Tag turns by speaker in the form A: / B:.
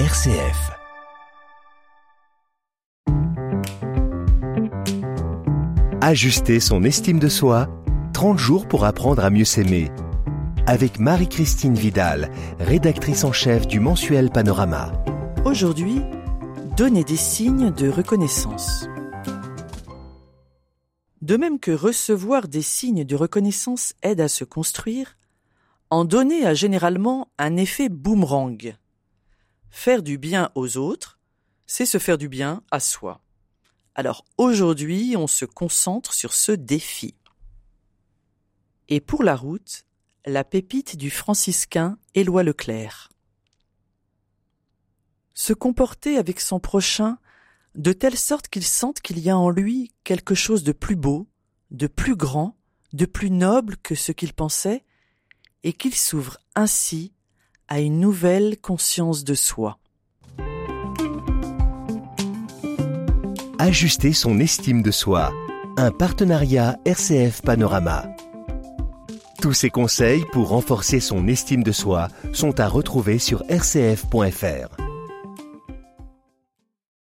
A: RCF. Ajuster son estime de soi, 30 jours pour apprendre à mieux s'aimer. Avec Marie-Christine Vidal, rédactrice en chef du mensuel Panorama.
B: Aujourd'hui, donner des signes de reconnaissance. De même que recevoir des signes de reconnaissance aide à se construire, en donner a généralement un effet boomerang. Faire du bien aux autres, c'est se faire du bien à soi. Alors aujourd'hui, on se concentre sur ce défi. Et pour la route, la pépite du franciscain Éloi Leclerc. Se comporter avec son prochain de telle sorte qu'il sente qu'il y a en lui quelque chose de plus beau, de plus grand, de plus noble que ce qu'il pensait, et qu'il s'ouvre ainsi à une nouvelle conscience de soi.
A: Ajuster son estime de soi. Un partenariat RCF Panorama. Tous ces conseils pour renforcer son estime de soi sont à retrouver sur rcf.fr.